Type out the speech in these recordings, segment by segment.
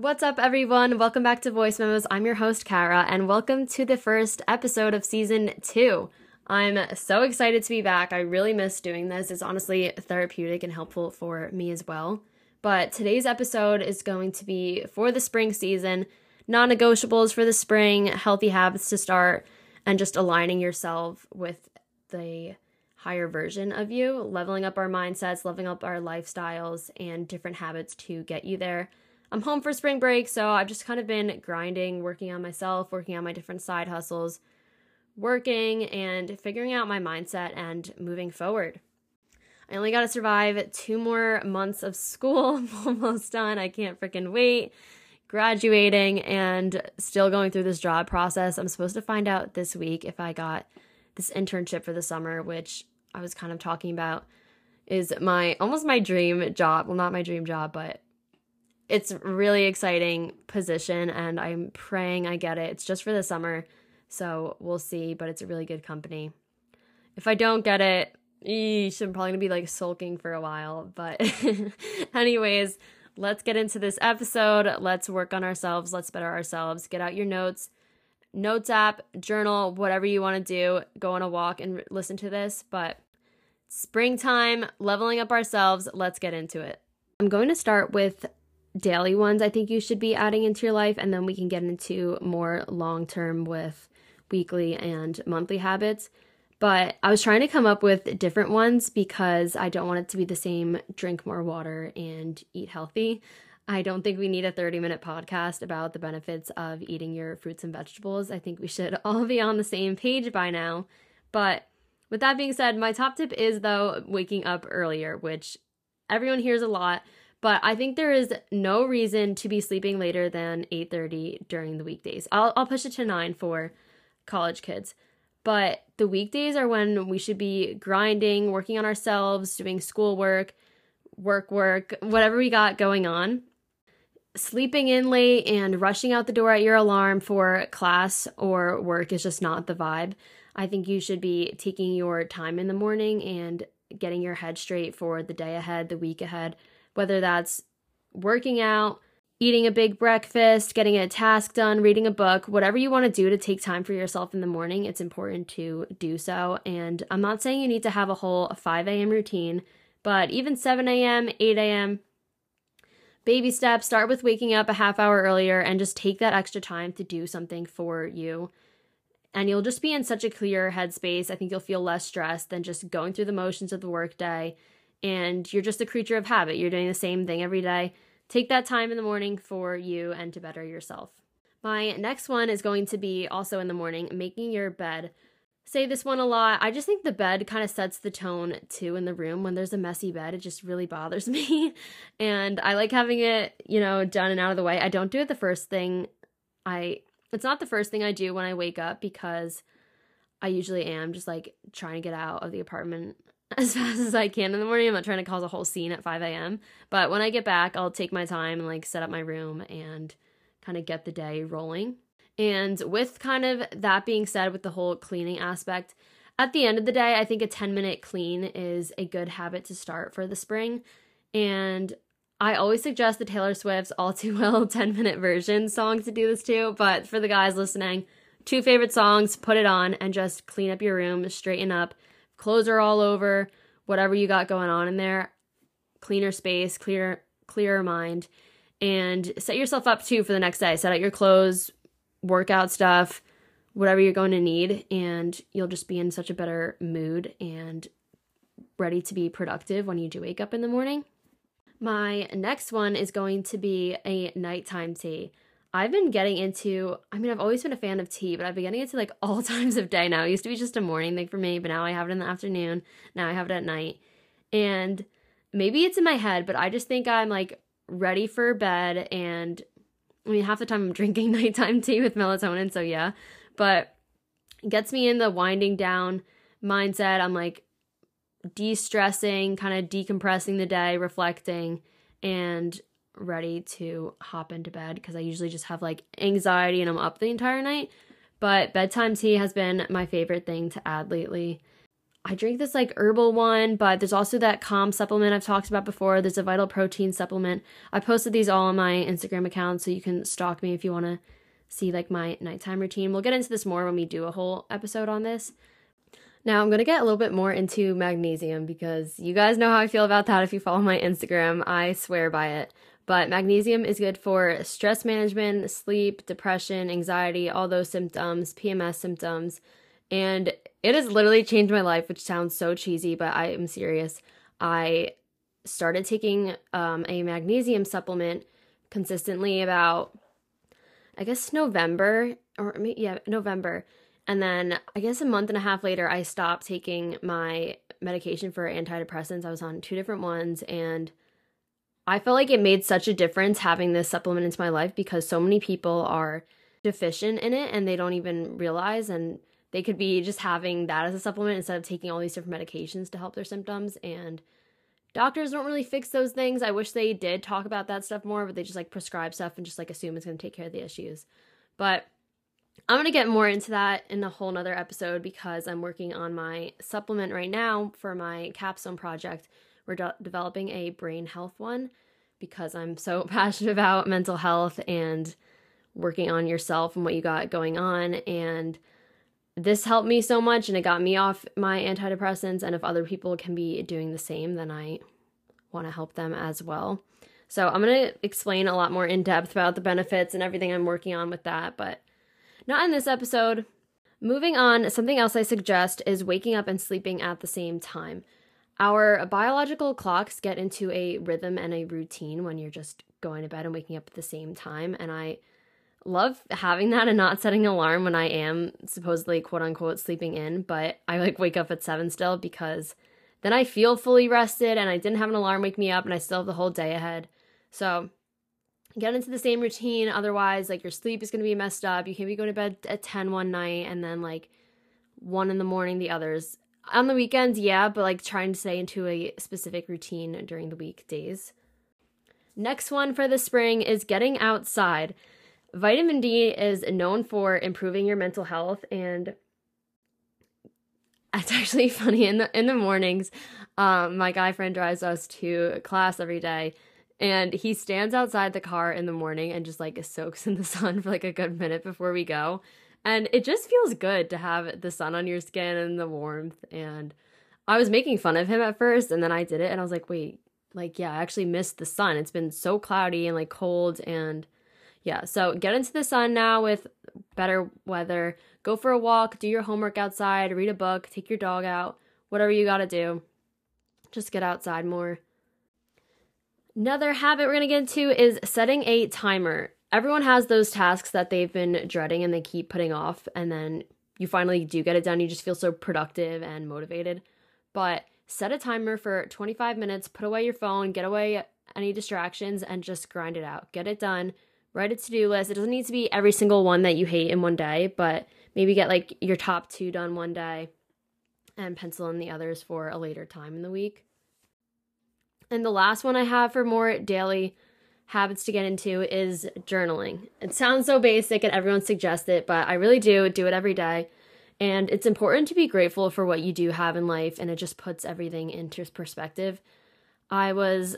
What's up, everyone? Welcome back to Voice Memos. I'm your host, Kara, and welcome to the first episode of season two. I'm so excited to be back. I really miss doing this. It's honestly therapeutic and helpful for me as well. But today's episode is going to be for the spring season, non negotiables for the spring, healthy habits to start, and just aligning yourself with the higher version of you, leveling up our mindsets, leveling up our lifestyles, and different habits to get you there. I'm home for spring break, so I've just kind of been grinding, working on myself, working on my different side hustles, working and figuring out my mindset and moving forward. I only got to survive two more months of school. I'm almost done. I can't freaking wait. Graduating and still going through this job process. I'm supposed to find out this week if I got this internship for the summer, which I was kind of talking about is my almost my dream job. Well, not my dream job, but it's really exciting position and I'm praying I get it. It's just for the summer, so we'll see, but it's a really good company. If I don't get it, eesh, I'm probably gonna be like sulking for a while. But, anyways, let's get into this episode. Let's work on ourselves. Let's better ourselves. Get out your notes, notes app, journal, whatever you want to do. Go on a walk and listen to this. But springtime, leveling up ourselves. Let's get into it. I'm going to start with daily ones I think you should be adding into your life, and then we can get into more long term with weekly and monthly habits. But I was trying to come up with different ones because I don't want it to be the same drink more water and eat healthy. I don't think we need a 30 minute podcast about the benefits of eating your fruits and vegetables. I think we should all be on the same page by now. But with that being said, my top tip is though waking up earlier, which everyone hears a lot, but I think there is no reason to be sleeping later than 8:30 during the weekdays. I'll I'll push it to 9 for college kids. But the weekdays are when we should be grinding, working on ourselves, doing schoolwork, work work, whatever we got going on. Sleeping in late and rushing out the door at your alarm for class or work is just not the vibe. I think you should be taking your time in the morning and getting your head straight for the day ahead, the week ahead whether that's working out, eating a big breakfast, getting a task done, reading a book, whatever you want to do to take time for yourself in the morning, it's important to do so. And I'm not saying you need to have a whole 5 a.m. routine, but even 7 a.m., 8 a.m., baby steps, start with waking up a half hour earlier and just take that extra time to do something for you. And you'll just be in such a clear headspace. I think you'll feel less stressed than just going through the motions of the workday and you're just a creature of habit. You're doing the same thing every day. Take that time in the morning for you and to better yourself. My next one is going to be also in the morning, making your bed. Say this one a lot. I just think the bed kind of sets the tone too in the room. When there's a messy bed, it just really bothers me. and I like having it, you know, done and out of the way. I don't do it the first thing I it's not the first thing I do when I wake up because I usually am just like trying to get out of the apartment as fast as I can in the morning. I'm not trying to cause a whole scene at 5 a.m. But when I get back, I'll take my time and like set up my room and kind of get the day rolling. And with kind of that being said, with the whole cleaning aspect, at the end of the day, I think a 10 minute clean is a good habit to start for the spring. And I always suggest the Taylor Swift's All Too Well 10 minute version song to do this too. But for the guys listening, two favorite songs, put it on and just clean up your room, straighten up clothes are all over, whatever you got going on in there, cleaner space, clear clearer mind, and set yourself up too for the next day. Set out your clothes, workout stuff, whatever you're going to need, and you'll just be in such a better mood and ready to be productive when you do wake up in the morning. My next one is going to be a nighttime tea. I've been getting into, I mean, I've always been a fan of tea, but I've been getting into like all times of day now. It used to be just a morning thing for me, but now I have it in the afternoon. Now I have it at night. And maybe it's in my head, but I just think I'm like ready for bed. And I mean, half the time I'm drinking nighttime tea with melatonin, so yeah. But gets me in the winding down mindset. I'm like de stressing, kind of decompressing the day, reflecting, and ready to hop into bed because I usually just have like anxiety and I'm up the entire night. But bedtime tea has been my favorite thing to add lately. I drink this like herbal one, but there's also that calm supplement I've talked about before. There's a vital protein supplement. I posted these all on my Instagram account, so you can stalk me if you want to see like my nighttime routine. We'll get into this more when we do a whole episode on this. Now, I'm going to get a little bit more into magnesium because you guys know how I feel about that if you follow my Instagram. I swear by it. But magnesium is good for stress management, sleep, depression, anxiety, all those symptoms, PMS symptoms. And it has literally changed my life, which sounds so cheesy, but I am serious. I started taking um, a magnesium supplement consistently about, I guess, November, or yeah, November. And then I guess a month and a half later, I stopped taking my medication for antidepressants. I was on two different ones, and I felt like it made such a difference having this supplement into my life because so many people are deficient in it and they don't even realize and they could be just having that as a supplement instead of taking all these different medications to help their symptoms. And doctors don't really fix those things. I wish they did talk about that stuff more but they just like prescribe stuff and just like assume it's going to take care of the issues. But i'm going to get more into that in a whole nother episode because i'm working on my supplement right now for my capstone project we're de- developing a brain health one because i'm so passionate about mental health and working on yourself and what you got going on and this helped me so much and it got me off my antidepressants. And if other people can be doing the same, then I want to help them as well. So I'm going to explain a lot more in depth about the benefits and everything I'm working on with that, but not in this episode. Moving on, something else I suggest is waking up and sleeping at the same time. Our biological clocks get into a rhythm and a routine when you're just going to bed and waking up at the same time. And I love having that and not setting an alarm when I am supposedly quote unquote sleeping in, but I like wake up at seven still because then I feel fully rested and I didn't have an alarm wake me up and I still have the whole day ahead. So get into the same routine. Otherwise, like your sleep is going to be messed up. You can't be going to bed at 10 one night and then like one in the morning the others. On the weekends, yeah, but like trying to stay into a specific routine during the weekdays. Next one for the spring is getting outside. Vitamin D is known for improving your mental health and it's actually funny in the in the mornings um, my guy friend drives us to class every day and he stands outside the car in the morning and just like soaks in the sun for like a good minute before we go and it just feels good to have the sun on your skin and the warmth and i was making fun of him at first and then i did it and i was like wait like yeah i actually missed the sun it's been so cloudy and like cold and yeah, so get into the sun now with better weather. Go for a walk, do your homework outside, read a book, take your dog out, whatever you got to do. Just get outside more. Another habit we're going to get into is setting a timer. Everyone has those tasks that they've been dreading and they keep putting off, and then you finally do get it done. You just feel so productive and motivated. But set a timer for 25 minutes, put away your phone, get away any distractions, and just grind it out. Get it done write a to-do list. It doesn't need to be every single one that you hate in one day, but maybe get like your top 2 done one day and pencil in the others for a later time in the week. And the last one I have for more daily habits to get into is journaling. It sounds so basic and everyone suggests it, but I really do do it every day. And it's important to be grateful for what you do have in life, and it just puts everything into perspective. I was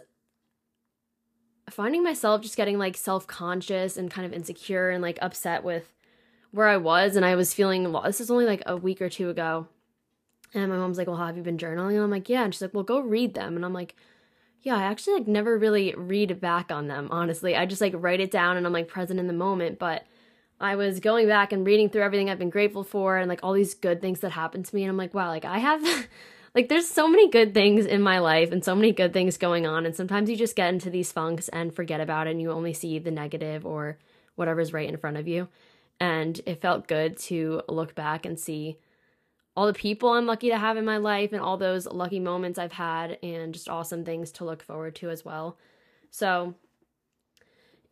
finding myself just getting like self conscious and kind of insecure and like upset with where I was. And I was feeling, well, this is only like a week or two ago. And my mom's like, Well, have you been journaling? And I'm like, Yeah. And she's like, Well, go read them. And I'm like, Yeah, I actually like never really read back on them, honestly. I just like write it down and I'm like present in the moment. But I was going back and reading through everything I've been grateful for and like all these good things that happened to me. And I'm like, wow, like I have like there's so many good things in my life and so many good things going on and sometimes you just get into these funks and forget about it and you only see the negative or whatever's right in front of you and it felt good to look back and see all the people I'm lucky to have in my life and all those lucky moments I've had and just awesome things to look forward to as well. So,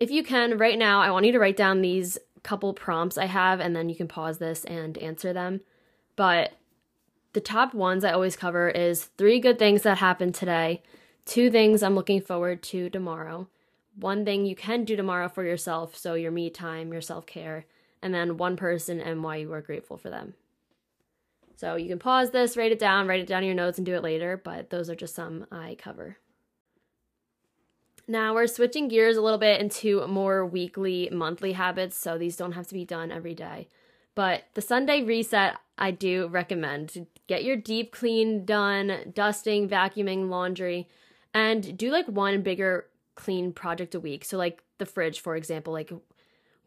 if you can, right now, I want you to write down these couple prompts I have and then you can pause this and answer them. But the top ones I always cover is three good things that happened today, two things I'm looking forward to tomorrow, one thing you can do tomorrow for yourself, so your me time, your self care, and then one person and why you are grateful for them. So you can pause this, write it down, write it down in your notes, and do it later, but those are just some I cover. Now we're switching gears a little bit into more weekly, monthly habits, so these don't have to be done every day. But the Sunday reset, I do recommend. To get your deep clean done, dusting, vacuuming, laundry, and do like one bigger clean project a week. So, like the fridge, for example, like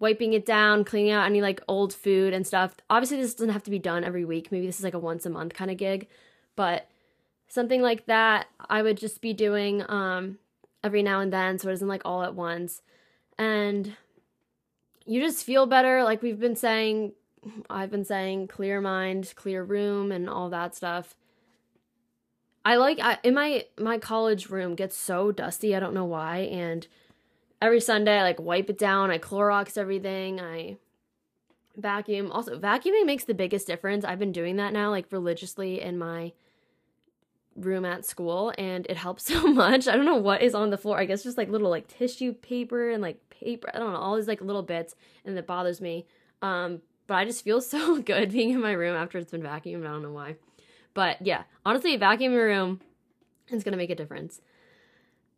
wiping it down, cleaning out any like old food and stuff. Obviously, this doesn't have to be done every week. Maybe this is like a once a month kind of gig, but something like that I would just be doing um every now and then so it isn't like all at once. And you just feel better like we've been saying I've been saying clear mind, clear room and all that stuff. I like I, in my my college room gets so dusty, I don't know why and every Sunday I like wipe it down, I Clorox everything, I vacuum. Also, vacuuming makes the biggest difference. I've been doing that now like religiously in my room at school and it helps so much. I don't know what is on the floor. I guess just like little like tissue paper and like paper. I don't know, all these like little bits and it bothers me. Um but I just feel so good being in my room after it's been vacuumed. I don't know why. But yeah, honestly, vacuum your room is going to make a difference.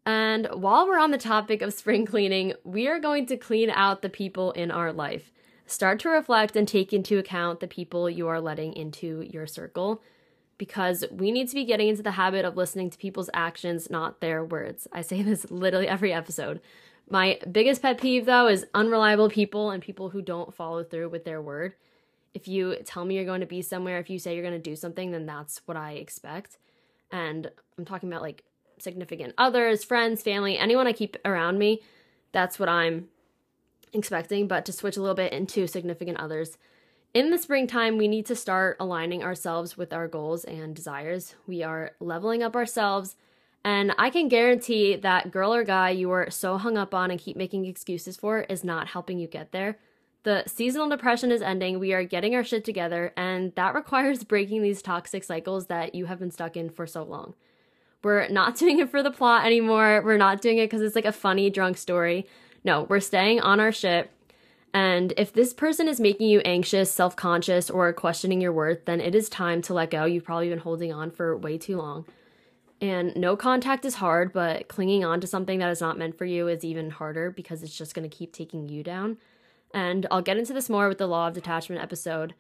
And while we're on the topic of spring cleaning, we are going to clean out the people in our life. Start to reflect and take into account the people you are letting into your circle because we need to be getting into the habit of listening to people's actions, not their words. I say this literally every episode. My biggest pet peeve, though, is unreliable people and people who don't follow through with their word. If you tell me you're going to be somewhere, if you say you're going to do something, then that's what I expect. And I'm talking about like significant others, friends, family, anyone I keep around me, that's what I'm expecting. But to switch a little bit into significant others, in the springtime, we need to start aligning ourselves with our goals and desires. We are leveling up ourselves, and I can guarantee that girl or guy you are so hung up on and keep making excuses for is not helping you get there. The seasonal depression is ending. We are getting our shit together, and that requires breaking these toxic cycles that you have been stuck in for so long. We're not doing it for the plot anymore. We're not doing it because it's like a funny drunk story. No, we're staying on our shit. And if this person is making you anxious, self conscious, or questioning your worth, then it is time to let go. You've probably been holding on for way too long. And no contact is hard, but clinging on to something that is not meant for you is even harder because it's just going to keep taking you down. And I'll get into this more with the law of detachment episode,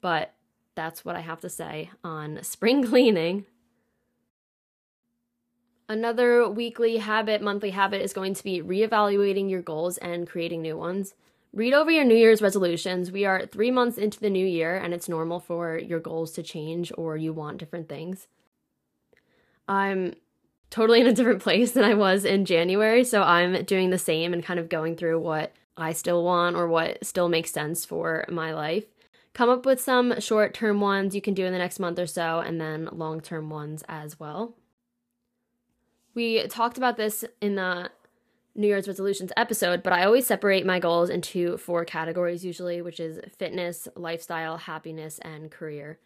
but that's what I have to say on spring cleaning. Another weekly habit, monthly habit is going to be reevaluating your goals and creating new ones. Read over your New Year's resolutions. We are three months into the new year, and it's normal for your goals to change or you want different things. I'm totally in a different place than I was in January, so I'm doing the same and kind of going through what I still want or what still makes sense for my life. Come up with some short term ones you can do in the next month or so, and then long term ones as well. We talked about this in the New Year's resolutions episode, but I always separate my goals into four categories usually, which is fitness, lifestyle, happiness, and career.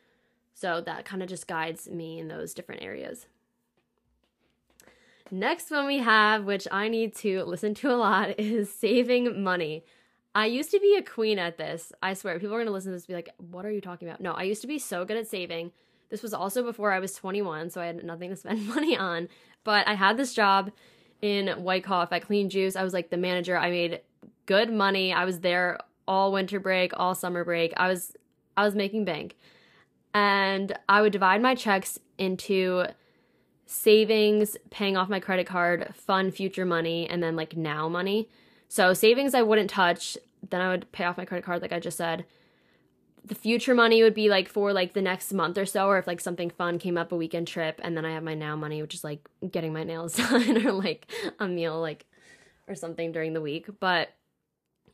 So that kind of just guides me in those different areas. Next one we have, which I need to listen to a lot, is saving money. I used to be a queen at this. I swear, people are going to listen to this be like, what are you talking about? No, I used to be so good at saving. This was also before I was 21, so I had nothing to spend money on. But I had this job in Wyckoff at Clean Juice. I was like the manager. I made good money. I was there all winter break, all summer break. I was I was making bank. And I would divide my checks into savings, paying off my credit card, fun future money, and then like now money. So savings I wouldn't touch, then I would pay off my credit card like I just said the future money would be like for like the next month or so or if like something fun came up a weekend trip and then i have my now money which is like getting my nails done or like a meal like or something during the week. But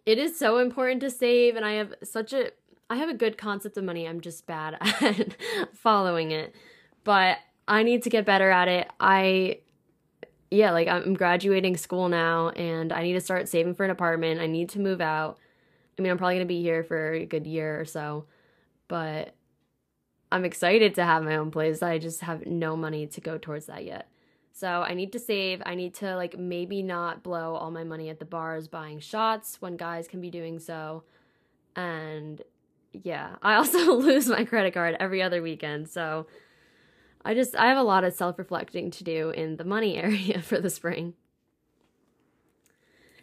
it is so important to save and i have such a i have a good concept of money. I'm just bad at following it. But i need to get better at it. I yeah like i'm graduating school now and i need to start saving for an apartment. I need to move out I mean, I'm probably going to be here for a good year or so, but I'm excited to have my own place. I just have no money to go towards that yet. So I need to save. I need to like maybe not blow all my money at the bars buying shots when guys can be doing so. And yeah, I also lose my credit card every other weekend. So I just, I have a lot of self reflecting to do in the money area for the spring.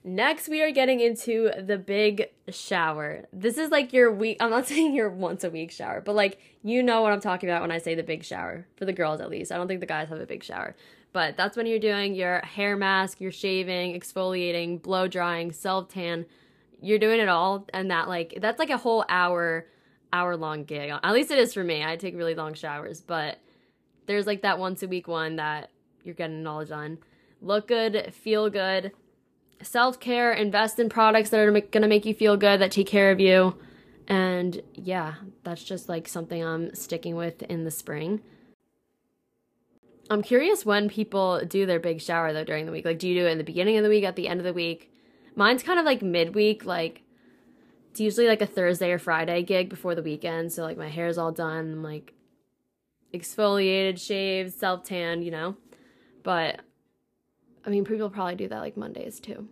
Next, we are getting into the big shower. This is like your week, I'm not saying your once a week shower, but like you know what I'm talking about when I say the big shower, for the girls at least. I don't think the guys have a big shower. But that's when you're doing your hair mask, you're shaving, exfoliating, blow drying, self tan. You're doing it all, and that like that's like a whole hour, hour long gig. At least it is for me. I take really long showers, but there's like that once a week one that you're getting knowledge on. Look good, feel good, self care, invest in products that are going to make you feel good, that take care of you. And yeah, that's just like something I'm sticking with in the spring. I'm curious when people do their big shower though during the week. Like, do you do it in the beginning of the week, at the end of the week? Mine's kind of like midweek, like it's usually like a Thursday or Friday gig before the weekend. So like my hair's all done. I'm like exfoliated, shaved, self tanned, you know. But I mean, people probably do that like Mondays too.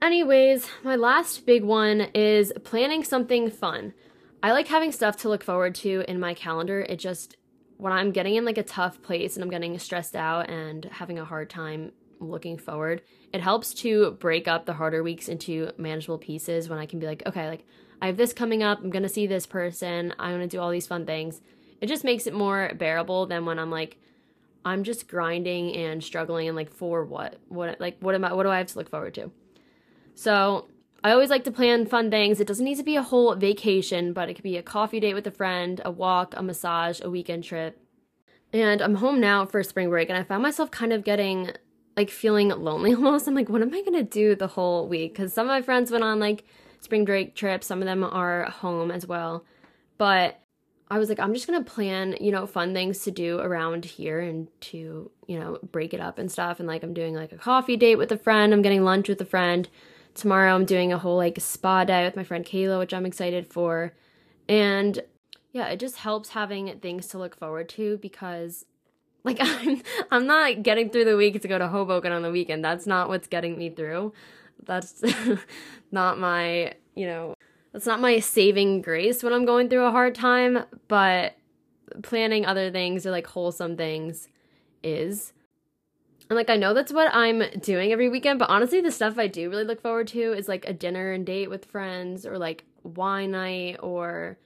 Anyways, my last big one is planning something fun. I like having stuff to look forward to in my calendar. It just, when I'm getting in like a tough place and I'm getting stressed out and having a hard time looking forward, it helps to break up the harder weeks into manageable pieces when I can be like, okay, like I have this coming up, I'm gonna see this person, I'm gonna do all these fun things. It just makes it more bearable than when I'm like, I'm just grinding and struggling and like for what? What like what am I what do I have to look forward to? So I always like to plan fun things. It doesn't need to be a whole vacation, but it could be a coffee date with a friend, a walk, a massage, a weekend trip. And I'm home now for spring break and I found myself kind of getting like feeling lonely almost. I'm like, what am I gonna do the whole week? Because some of my friends went on like spring break trips, some of them are home as well. But I was like, I'm just gonna plan, you know, fun things to do around here and to, you know, break it up and stuff. And like, I'm doing like a coffee date with a friend, I'm getting lunch with a friend. Tomorrow, I'm doing a whole like spa day with my friend Kayla, which I'm excited for. And yeah, it just helps having things to look forward to because like I'm I'm not getting through the week to go to Hoboken on the weekend. That's not what's getting me through. That's not my, you know, that's not my saving grace when I'm going through a hard time, but planning other things or like wholesome things is. And like I know that's what I'm doing every weekend, but honestly the stuff I do really look forward to is like a dinner and date with friends or like wine night or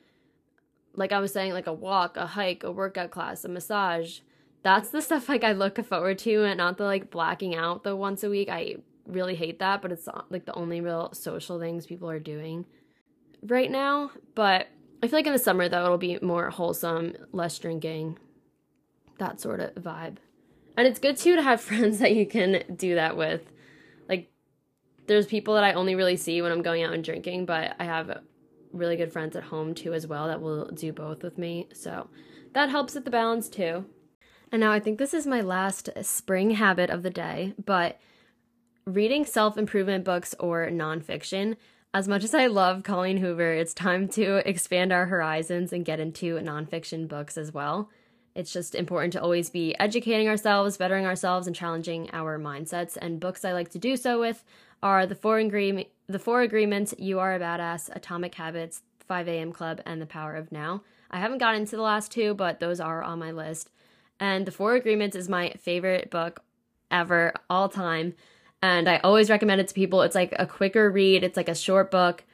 like I was saying like a walk, a hike, a workout class, a massage. That's the stuff like I look forward to and not the like blacking out the once a week. I really hate that, but it's like the only real social things people are doing right now, but I feel like in the summer though it'll be more wholesome, less drinking, that sort of vibe. And it's good too to have friends that you can do that with. Like there's people that I only really see when I'm going out and drinking, but I have really good friends at home too as well that will do both with me. So that helps with the balance too. And now I think this is my last spring habit of the day, but reading self improvement books or nonfiction as much as I love Colleen Hoover, it's time to expand our horizons and get into nonfiction books as well. It's just important to always be educating ourselves, bettering ourselves, and challenging our mindsets. And books I like to do so with are The Four, Agree- the Four Agreements, You Are a Badass, Atomic Habits, 5 a.m. Club, and The Power of Now. I haven't gotten into the last two, but those are on my list. And The Four Agreements is my favorite book ever, all time. And I always recommend it to people. It's like a quicker read, it's like a short book,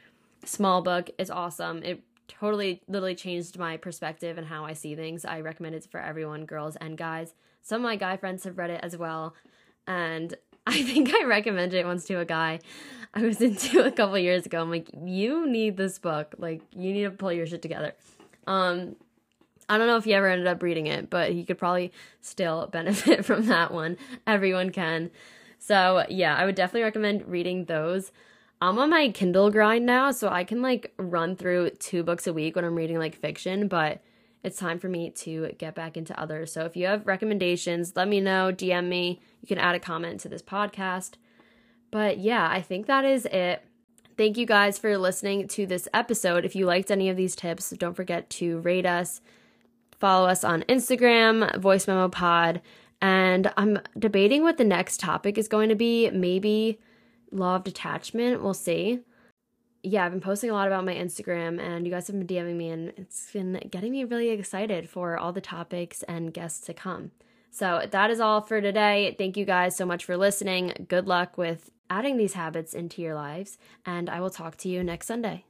small book. It's awesome. It totally, literally changed my perspective and how I see things. I recommend it for everyone, girls and guys. Some of my guy friends have read it as well. And I think I recommended it once to a guy I was into a couple years ago. I'm like, you need this book. Like, you need to pull your shit together. Um, I don't know if he ever ended up reading it, but he could probably still benefit from that one. Everyone can. So, yeah, I would definitely recommend reading those. I'm on my Kindle grind now, so I can like run through two books a week when I'm reading like fiction, but it's time for me to get back into others. So if you have recommendations, let me know, DM me. You can add a comment to this podcast. But yeah, I think that is it. Thank you guys for listening to this episode. If you liked any of these tips, don't forget to rate us, follow us on Instagram, Voice Memo Pod. And I'm debating what the next topic is going to be. Maybe law of detachment. We'll see. yeah, I've been posting a lot about my Instagram, and you guys have been DMing me, and it's been getting me really excited for all the topics and guests to come. So that is all for today. Thank you guys so much for listening. Good luck with adding these habits into your lives, and I will talk to you next Sunday.